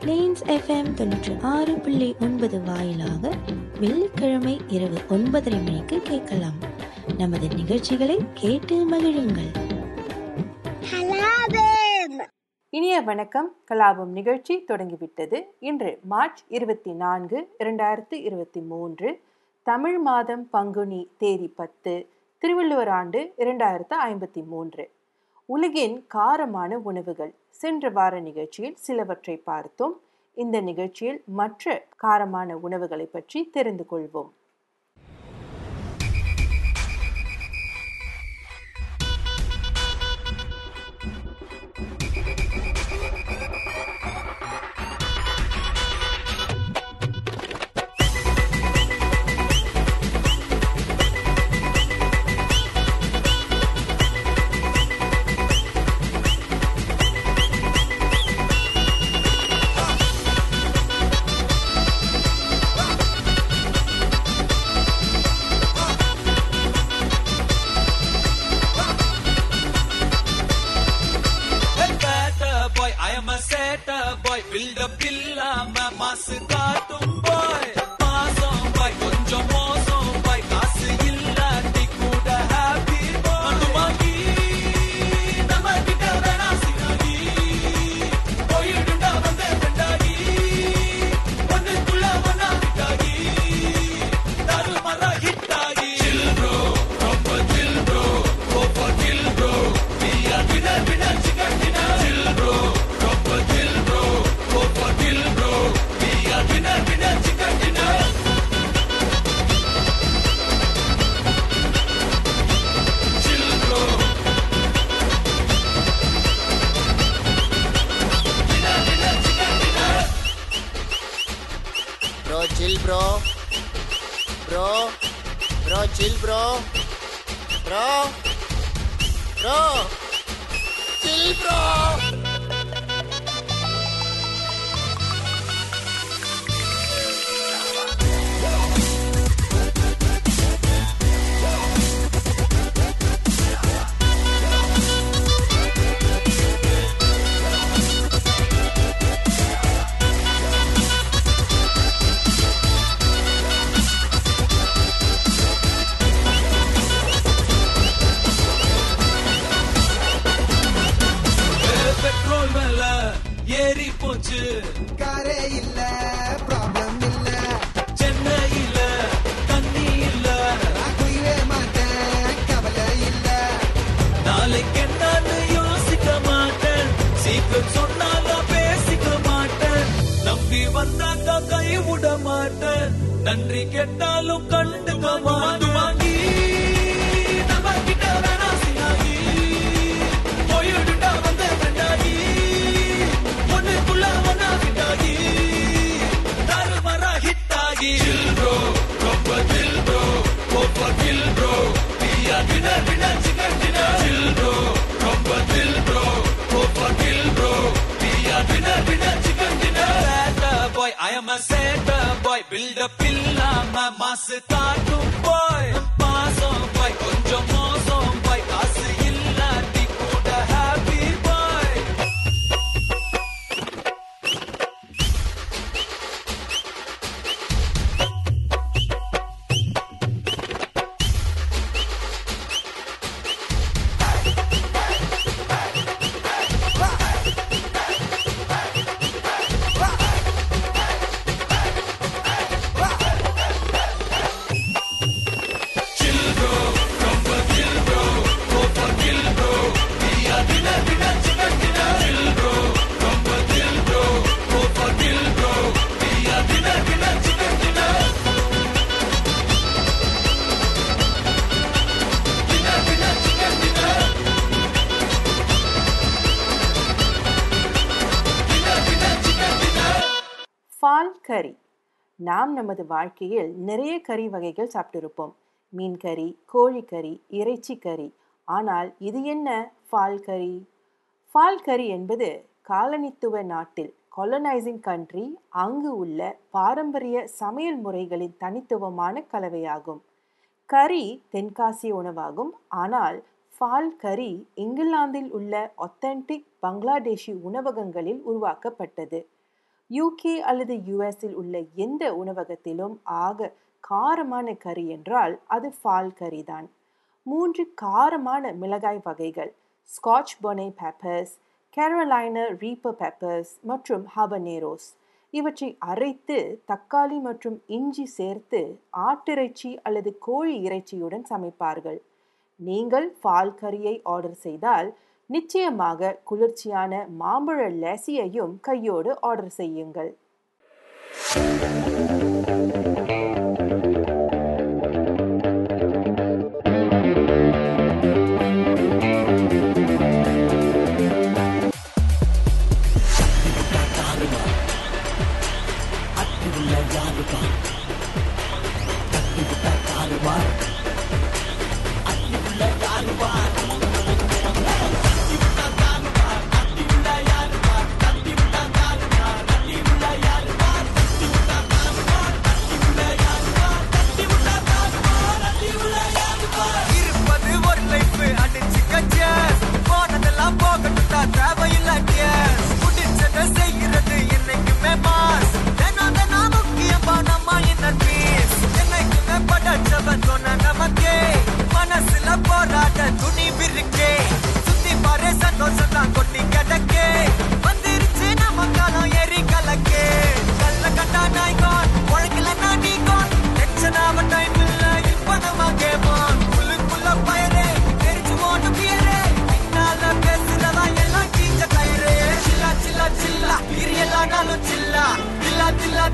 Planes FM தொண்ணூற்றி ஆறு புள்ளி ஒன்பது வாயிலாக வெள்ளிக்கிழமை இரவு ஒன்பதரை மணிக்கு கேட்கலாம். நமது நிகழ்ச்சிகளை கேட்டு மகிழுங்கள். இனிய வணக்கம். கலாபம் நிகழ்ச்சி தொடங்கிவிட்டது. இன்று மார்ச் இருபத்தி நான்கு இரண்டாயிரத்து இருபத்தி மூன்று தமிழ் மாதம் பங்குனி தேதி பத்து திருவள்ளுவர் ஆண்டு இரண்டாயிரத்து ஐம்பத்தி மூன்று. உலகின் காரமான உணவுகள். சென்ற வார நிகழ்ச்சியில் சிலவற்றை பார்த்தோம். இந்த நிகழ்ச்சியில் மற்ற காரமான உணவுகளை பற்றி தெரிந்து கொள்வோம். பாய் பில்டப் இல்லாம மாசு Bro. Bro, bro, chill, bro. Bro, bro, chill, bro. நம்பி வந்தாக்கா கைவிட மாட்டேன். நன்றி கேட்டாலும் கண்டுக்க மாட்டேன். பில்லாம மாசு காட்டும் போ கறி. நாம் நமது வாழ்க்கையில் நிறைய கறி வகைகள் சாப்பிட்டிருப்போம். மீன் கறி கோழிக்கறி இறைச்சி கறி. ஆனால் இது என்ன ஃபால் கறி? ஃபால் கறி என்பது காலனித்துவ நாட்டில் கொலனைசிங் கண்ட்ரி அங்கு உள்ள பாரம்பரிய சமையல் முறைகளின் தனித்துவமான கலவையாகும். கறி தென்காசிய உணவாகும். ஆனால் ஃபால் கறி இங்கிலாந்தில் உள்ள ஒத்தென்டிக் பங்களாதேஷி உணவகங்களில் உருவாக்கப்பட்டது. யூகே அல்லது யுஎஸில் உள்ள எந்த உணவகத்திலும் ஆக காரமான கறி என்றால் அது ஃபால் கறி தான். மூன்று காரமான மிளகாய் வகைகள் scotch bonnet peppers Carolina reaper peppers மற்றும் ஹபனேரோஸ் இவற்றை அரைத்து தக்காளி மற்றும் இஞ்சி சேர்த்து ஆட்டிறைச்சி அல்லது கோழி இறைச்சியுடன் சமைப்பார்கள். நீங்கள் ஃபால் கறியை ஆர்டர் செய்தால் நிச்சயமாக குளிர்ச்சியான மாம்பழ லசியையும் கையோடு ஆர்டர் செய்யுங்கள்.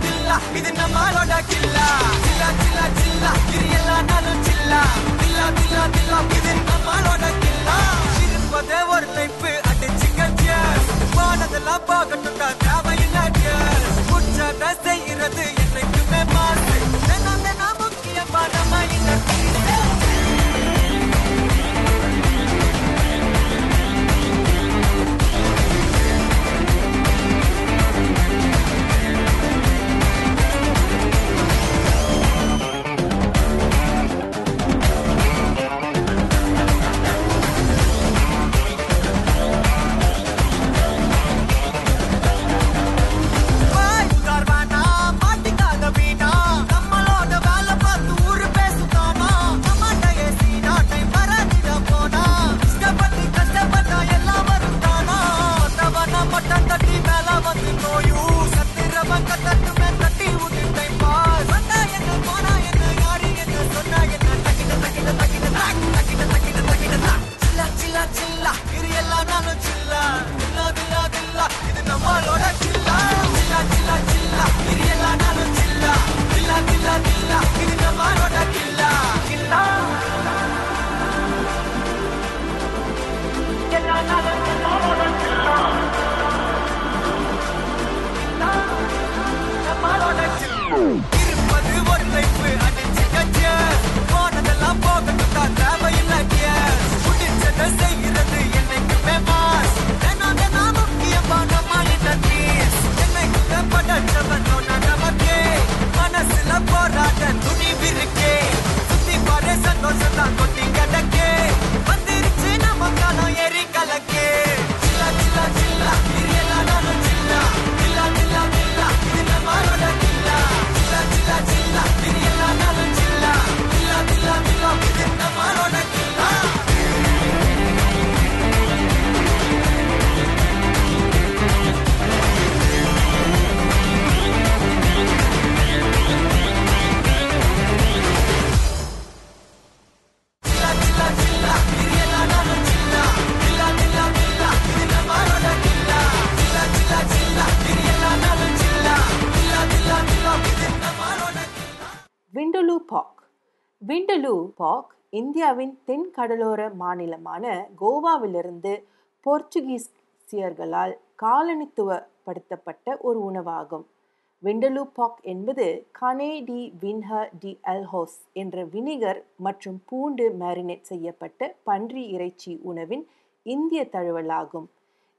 தில்லா இது நம்மளோட கில்லா. சில்லா சில்லா சில்லா இரியலானாலும் சில்லா. தில்லா தில்லா தில்லா இது நம்மளோட கில்லா. இருப்பதே ஒரு லைஃப் அடிச்சுங்க cheers. போனதெல்லாம் தான் தேவையில்ல tears. முடிச்சதை என்னைக்குமே மாசு. தினம் தினம் முக்கியமா நம்ம விண்டலு பாக் இந்தியாவின் தென் கடலோர மாநிலமான கோவாவிலிருந்து போர்ச்சுகீசியர்களால் காலனித்துவப்படுத்தப்பட்ட ஒரு உணவாகும். விண்டலு பாக் என்பது கனே டி வின்ஹ டி அல்ஹோஸ் என்ற வினிகர் மற்றும் பூண்டு மேரினேட் செய்யப்பட்ட பன்றி இறைச்சி உணவின் இந்திய தழுவலாகும்.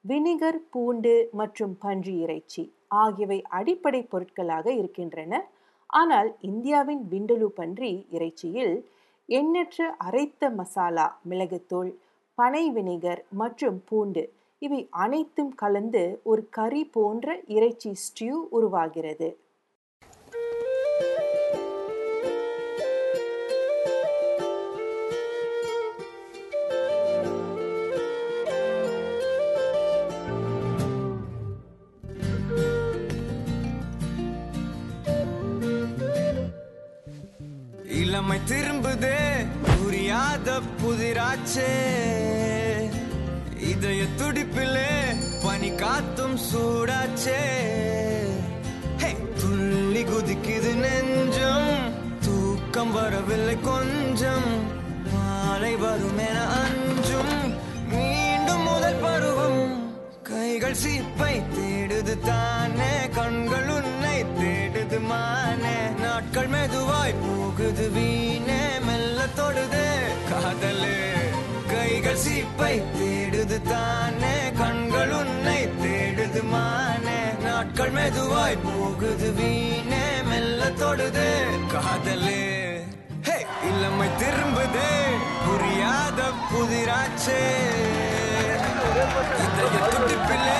வினிகர் பூண்டு மற்றும் பன்றி இறைச்சி ஆகியவை அடிப்படை பொருட்களாக இருக்கின்றன. ஆனால் இந்தியாவின் விண்டலு பன்றி இறைச்சியில் எண்ணற்ற அரைத்த மசாலா மிளகுத்தூள் பனை வினிகர் மற்றும் பூண்டு இவை அனைத்தும் கலந்து ஒரு கறி போன்ற இறைச்சி ஸ்டியூ உருவாகிறது. நம்மை திரும்புதே. புரியாத புதிராச்சே. இதய துடிப்பிலே பனி காத்தும் சூடாச்சே. துள்ளி குதிக்குது நெஞ்சம். தூக்கம் வரவில்லை கொஞ்சம். மாலை வரும் என அஞ்சும். மீண்டும் முதல் பருவம். கைகள் சீப்பை தேடுது தானே. கைகள் தேடுது தானே. கண்கள் உன்னை தேடுது மானே. நாட்கள் மெதுவாய் போகுது வீணே. மெல்ல தொடுது காதலே. ஹே, இளமை திரும்புதே. புரியாத புதிராச்சே. இதய துடிப்பிலே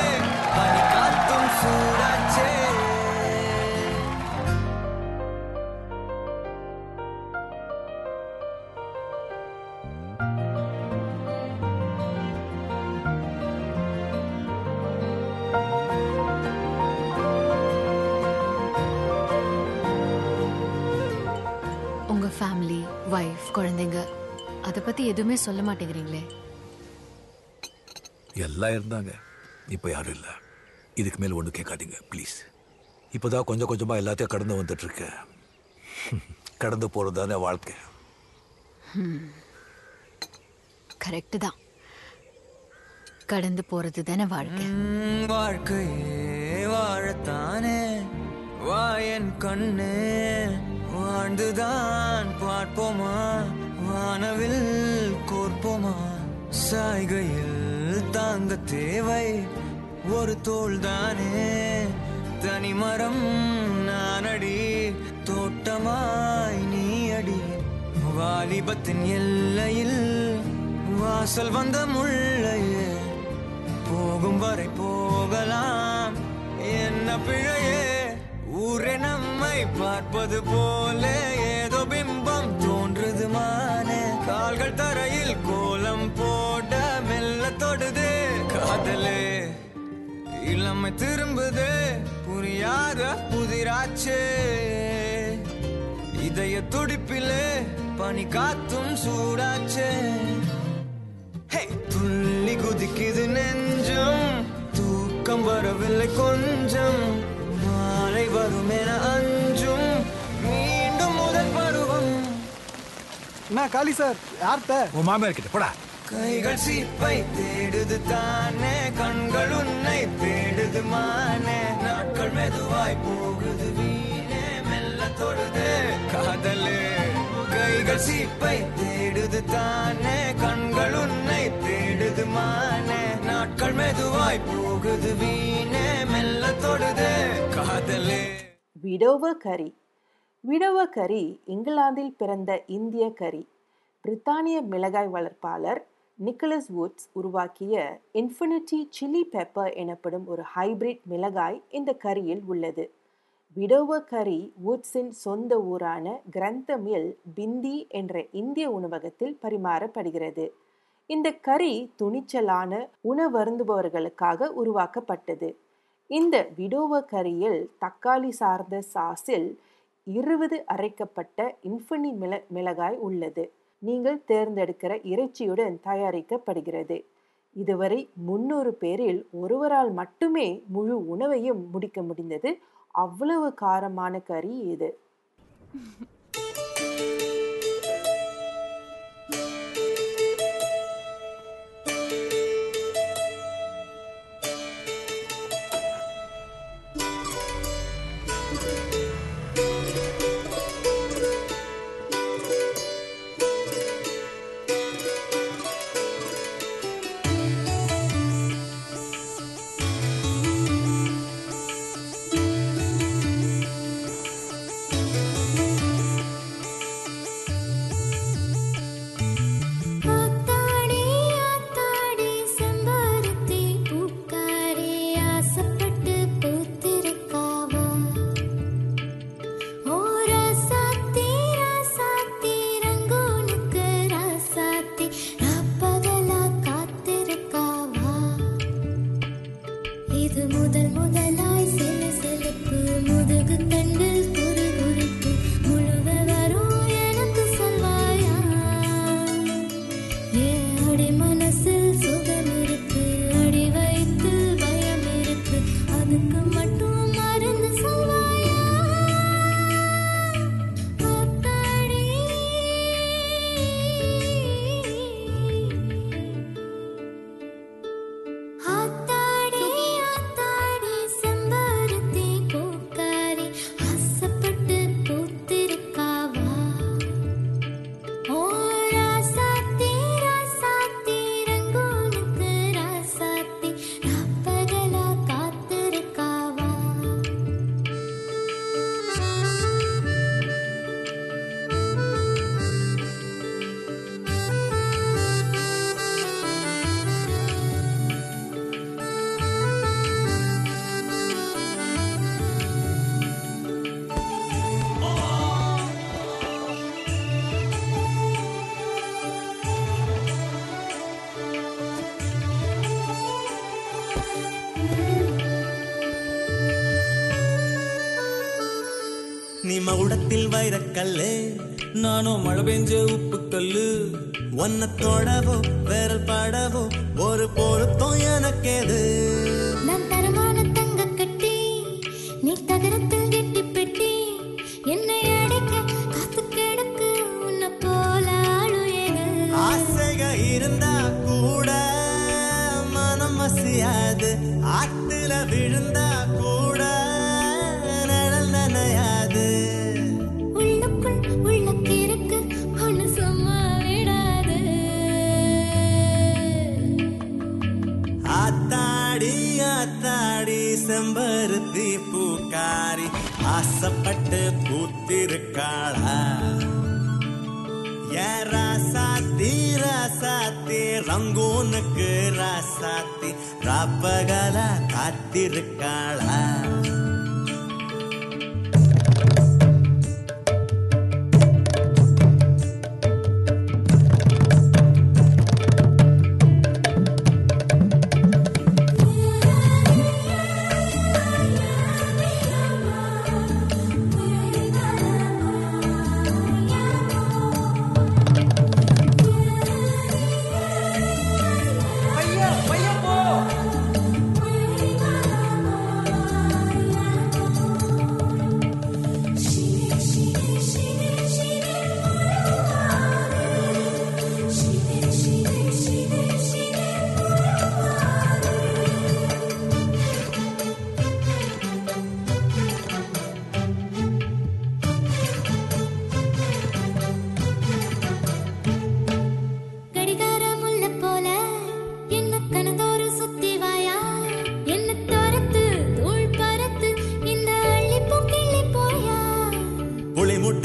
பனி காத்தும் சூடாச்சே. வைஃப் குழந்தைங்க அத பத்தி எதுவுமே சொல்ல மாட்டேங்கிறீங்களே? எல்லாம் இருந்தாங்க. இப்போ யாரும் இல்லை. இதுக்கு மேல் ஒன்றும் கேட்காதீங்க ப்ளீஸ் இப்போதான் கொஞ்சம் கொஞ்சமாக எல்லாத்தையும் கடந்து வந்துட்டு இருக்கேன் கடந்து போகிறது தானே வாழ்க்கை. கரெக்ட் தான். கடந்து போறது தானே வாழ்க்கை வாழ்க்கையே வாழத்தானே வாயன் கண்ணு. வாழ்ந்துதான் பார்ப்போமா? வானவில் கோர்ப்போமா? சாய்கையில் தாங்க தேவை. ஒரு தோல் தானே தனிமரம் நானடி. தோட்டமாய் நீ அடி வாலிபத்தின் எல்லையில் வாசல் வந்த முள்ளையே. போகும் வரை போகலாம். என்ன பிழையே? ஊரெனம் உன்னை பார்ப்பது போல ஏதோ பிம்பம் தோன்றுது மானே. கால்கள் தரையில் கோலம் போட மெல்ல தொடுது. காதலே இளமை திரும்புது. புரியாத புதிராச்சே. இதய துடிப்பிலே பனி காத்தும் சூடாச்சே. துள்ளி குதிக்குது நெஞ்சம். தூக்கம் வரவில்லை கொஞ்சம். மாலை வரும் என காளி சார் யார்கிட்ட உன் மாமியார் கிட்ட போடா. கைகள் சீப்பை தேடுது தானே கண்கள் உன்னை தேடுது மானே. நாட்கள் மெதுவாய் போகுது வீணே மெல்ல தொடுதே. காதலே. கைகள் சீப்பை தேடுது தானே கண்கள் உன்னை தேடுது மானே. நாட்கள் மெதுவாய் போகுது வீணே மெல்ல தொடுதே. காதலே. விடோவ கரி. விடோவ கரி இங்கிலாந்தில் பிறந்த இந்திய கரி. பிரித்தானிய மிளகாய் வளர்ப்பாளர் நிக்கலஸ் வுட்ஸ் உருவாக்கிய இன்ஃபினிட்டி சில்லி பெப்பர் எனப்படும் ஒரு ஹைபிரிட் மிளகாய் இந்த கரியில் உள்ளது. விடோவ கரி வுட்ஸின் சொந்த ஊரான கிரந்தமில் பிந்தி என்ற இந்திய உணவகத்தில் பரிமாறப்படுகிறது. இந்த கறி துணிச்சலான உணவருந்துபவர்களுக்காக உருவாக்கப்பட்டது. இந்த விடோவ கரியில் தக்காளி சார்ந்த சாஸில் இருபது அரைக்கப்பட்ட இன்ஃபினி மிள மிளகாய் உள்ளது. நீங்கள் தேர்ந்தெடுக்கிற இறைச்சியுடன் தயாரிக்கப்படுகிறது. இதுவரை முன்னூறு பேரில் ஒருவரால் மட்டுமே முழு உணவையும் முடிக்க முடிந்தது. அவ்வளவு காரமான கறி இது. மகுடத்தில் வைரக்கல்லு நானும் மழை பெஞ்ச உப்பு கல்லு ஒன்ன தொடவோ விரல் படவோ ஒரு பொருத்தம் எனக்கேது. நான் தரமான தங்க கட்டி நீ தகரத்தில் கெட்டி பெட்டி என்னை அடைக்க காத்து கிடக்கு உன்னை போல ஆசைக இருந்தா கூட மனம் மசியாது ஆத்துல விழுந்தா கூட செம்பருத்தி பூக்காரி ஆசைப்பட்டு பூத்திருக்காளா? ஏ ராசாத்தி ராசாத்தி ரங்கூனுக்கு ராசாத்தி ராப்பகல காத்திருக்காளா?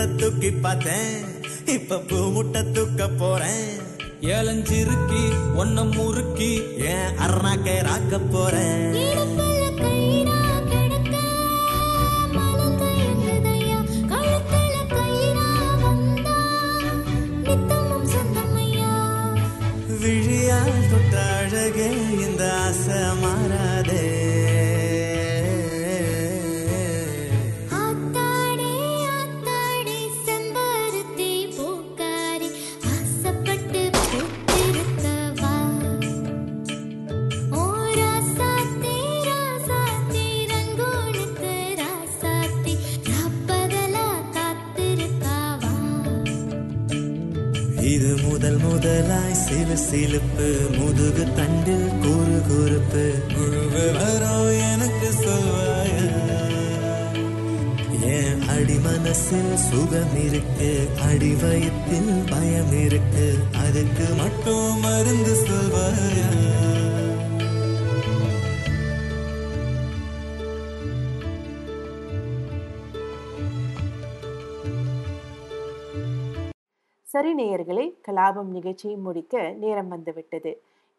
முட்டை தூக்கி பார்த்தேன். இப்ப பூ முட்டை தூக்க போறேன். ஏலஞ்சிருக்கி ஒன்ன முறுக்கி ஏன் அருணாக்கை ராக்க போறேன். விழியால் தொட்ட அழகே இந்த இது முதல் முதலாய் சிலு சிலுப்பு முதுகு தண்டு கூறு குறுப்பு. முழு விவரம் எனக்கு சொல்வாய. என் அடி மனசில் சுகம் இருக்கு? அடி வயத்தில் பயம் இருக்கு. அதுக்கு மட்டும் மருந்து சொல்வாயா. சரி நேயர்களே கலாபம் நிகழ்ச்சியை முடிக்க நேரம் வந்துவிட்டது.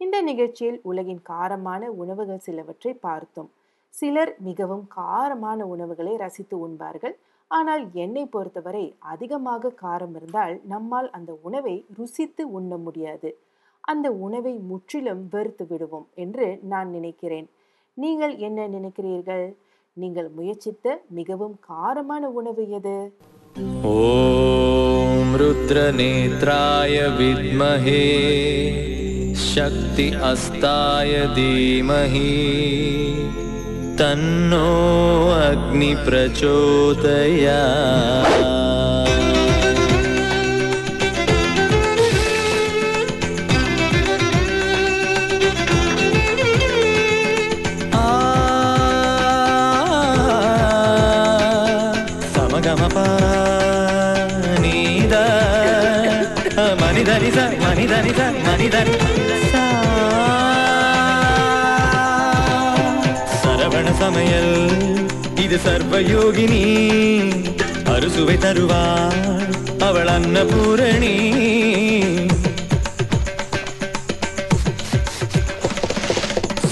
இந்த நிகழ்ச்சியில் உலகின் காரமான உணவுகள் சிலவற்றை பார்த்தோம். சிலர் மிகவும் காரமான உணவுகளை ரசித்து உண்பார்கள். ஆனால் என்னை பொறுத்தவரை அதிகமாக காரம் இருந்தால் நம்மால் அந்த உணவை ருசித்து உண்ண முடியாது. அந்த உணவை முற்றிலும் வெறுத்து விடுவோம் என்று நான் நினைக்கிறேன். நீங்கள் என்ன நினைக்கிறீர்கள்? நீங்கள் முயற்சித்த மிகவும் காரமான உணவு எது? ஓ रुद्रनेत्राय विद्महे शक्ति अस्ताय धीमहि। तन्नो अग्नि மனிதன். சரவண சமையல் இது சர்வயோகினி. அறுசுவை தருவாள் அவள் அன்னபூரணி.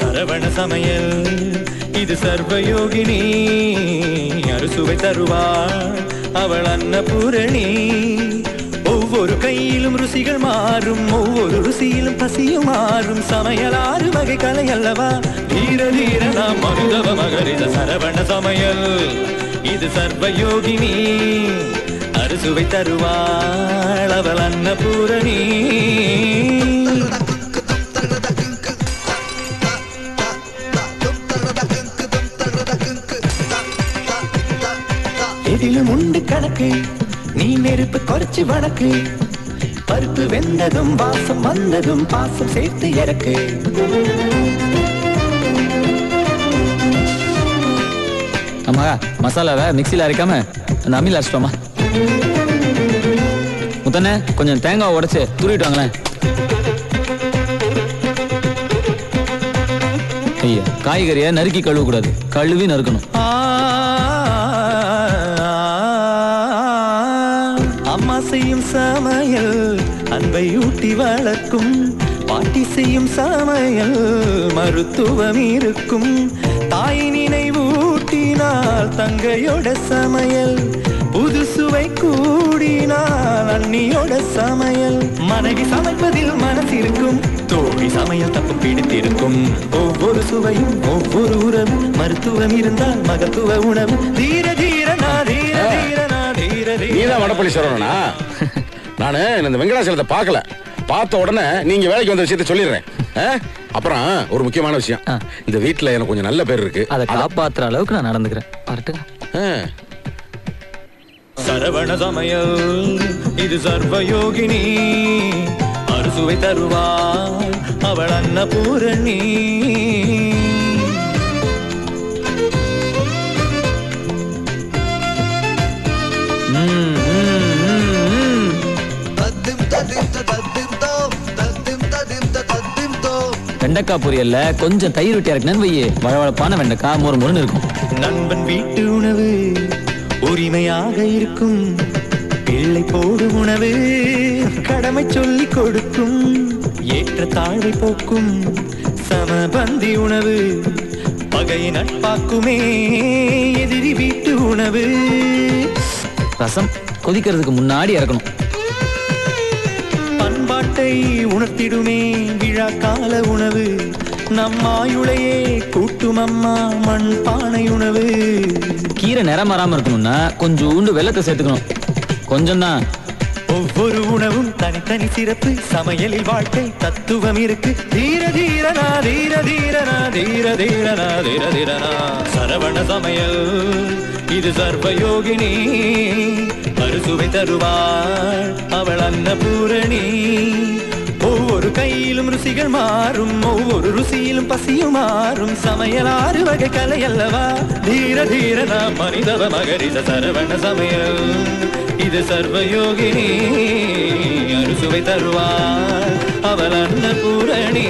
சரவண சமையல் இது சர்வயோகினி. அறுசுவை தருவாள் அவள் அன்னபூரணி. ஒவ்வொரு கையிலும் ருசிகள் மாறும். ஒவ்வொரு ருசியிலும் பசியும் மாறும். சமையல் ஆறு வகை கலை அல்லவா? தீர தீர நாம் மருதவ மகரித சரவண சமையல். இது சர்வயோகினி அறுசுவை தருவாள் அவள் அன்னபூரணி. எதிலும் உண்டு கணக்கு நீ நெருப்பு குறைச்சு வணக்கு. பருப்பு வெந்ததும் வாசம் வந்ததும் பாசம் சேர்த்து இறக்கு ஆமா மசாலாவை மிக்சியில் அரைக்காம அந்த அம்மியில் அரைச்சிட்டோமா முத்தண்ணே கொஞ்சம் தேங்காய் உடைச்சு துருவிட்டு வாங்களேன் ஐயா காய்கறியை நறுக்கி கழுவக்கூடாது கழுவி நறுக்கணும் அம்மா செய்யும் சமையல் அன்பை ஊட்டி வளர்க்கும் பாட்டி செய்யும் சமையல் மருத்துவம் இருக்கும். தாய் நினைவூட்டினால் தங்கையோட சமையல் புது சுவை கூடினால் அண்ணியோட சமையல். மனைவி சமைப்பதில் மனசிருக்கும் தோழி சமையல் தப்பு பிடித்திருக்கும். ஒவ்வொரு சுவையும் ஒவ்வொரு உறவு மருத்துவம் இருந்தால் மகத்துவ உணவு. தீர தீரனா தீர தீரனா தீர நீதான் வடப்பள்ளி சொல்லணும்னா நானு இந்த வெங்கடாசலத்தை பார்க்கல. பார்த்த உடனே நீங்க வேலைக்கு வந்த விஷயத்த சொல்லிடுறேன். ஆ? அப்புறம் ஒரு முக்கியமான விஷயம். இந்த வீட்டுல எனக்கு கொஞ்சம் நல்ல பேர் இருக்கு. அதை காப்பாத்துற அளவுக்கு நான் நடந்துக்கிறேன். சரவண சமையல் இது சர்வயோகினி. அறுசுவை தருவாள் அவள் அன்னபூரணி. வெண்டைக்காய் பொரியல்ல கொஞ்சம் தயிர் விட்டு இறக்குனேன்னு வையே. வழவழப்பான வெண்டைக்காய் மொறு மொறுன்னு இருக்கும். நண்பன் வீட்டு உணவு உரிமையாக இருக்கும். பிள்ளை போடும் உணவு கடமை சொல்லி கொடுக்கும். ஏற்ற தாழ்வை போக்கும். சமபந்தி உணவு பகையை நட்பாக்குமே. எதிரி வீட்டு உணவு. ரசம் கொதிக்கிறதுக்கு முன்னாடி இறக்கணும் பண்பாட்டை உணர்த்திடுமே. விழா கால உணவு. நம்மாயுளையே கூட்டும் அம்மா மண் பானை உணவு. கீரை நிறம் மாறாம இருக்கணும்னா கொஞ்சோண்டு வெள்ளத்தை சேர்த்துக்கணும். கொஞ்சம் தான் ஒவ்வொரு தனித்தனி சிறப்பு சமையலில் வாழ்க்கை தத்துவம் இருக்கு. தீர தீரனா தீர தீரனா தீர தீரனா தீர தீரனா. சரவண சமையல் இது சர்வயோகினி. மறுசுவை தருவாள் அவள் அன்னபூரணி. ஒவ்வொரு கையிலும் ருசிகள் மாறும். ஒவ்வொரு ருசியிலும் பசியும் மாறும். சமையல் ஆறு வகை கலை அல்லவா? தீர தீரனா மனிதவ மகரித சரவண சமையல். இது சர்வயோகினி அறுசுவை தருவாள் அவள் அன்ன பூரணி